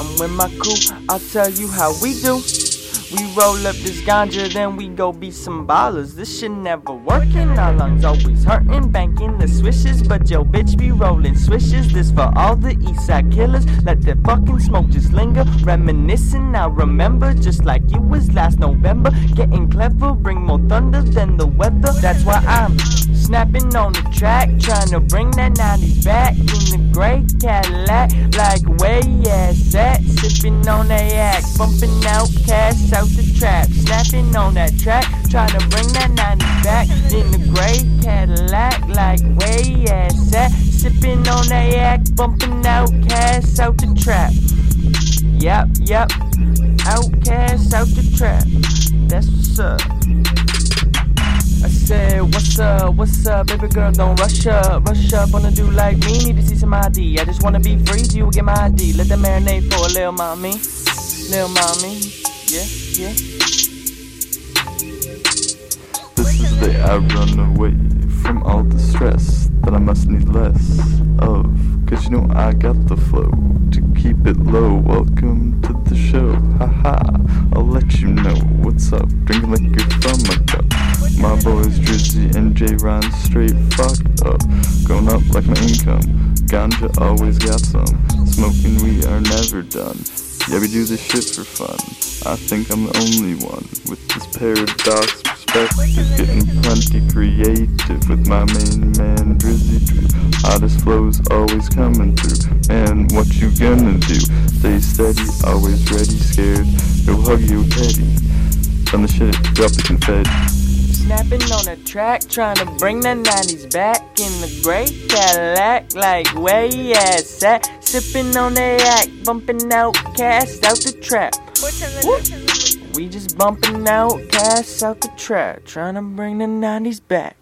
I'm with my crew, I'll tell you how we do. We roll up this ganja, then we go be some ballers. This shit never working, our lungs always hurting. Banking the swishes, but yo bitch be rolling swishes. This for all the Eastside killers. Let the fucking smoke just linger. Reminiscing, I remember just like it was last November. Getting clever, bring more thunder than the weather. That's why I'm snapping on the track, trying to bring that 90s back in the Sipping on that act, bumping out cash out the trap, snapping on that track, trying to bring that 90 back in the gray Cadillac, like way ass at, sipping on that act, bumping out cash out the trap. Yep, yep, OutKast out the trap. That's what's up. Up, what's up, baby girl, don't rush up, rush up, wanna do like me, need to see some ID, I just wanna be free, you will get my ID, let that marinate for a little mommy, little mommy, yeah, yeah. This is the I run away from all the stress that I must need less of. Cause you know I got the flow to keep it low. Welcome to the show, haha. I'll let you know what's up. Drinking liquor from a cup. My boys Drizzy and J Ron straight fucked up. Going up like my income. Ganja always got some. Smoking we are never done. Yeah, we do this shit for fun. I think I'm the only one with this paradox perspective. Getting plenty creative with my main man Drizzy Dru. Hottest flows always coming through. And what you gonna do? Stay steady, always ready, scared. Go hug your teddy. Done the shit, drop the confetti. Snapping on a track, trying to bring the 90s back in the gray Cadillac, like where you ass at? Sipping on the act, bumping out cash out the trap. We just bumping out cash out the trap, trying to bring the 90s back.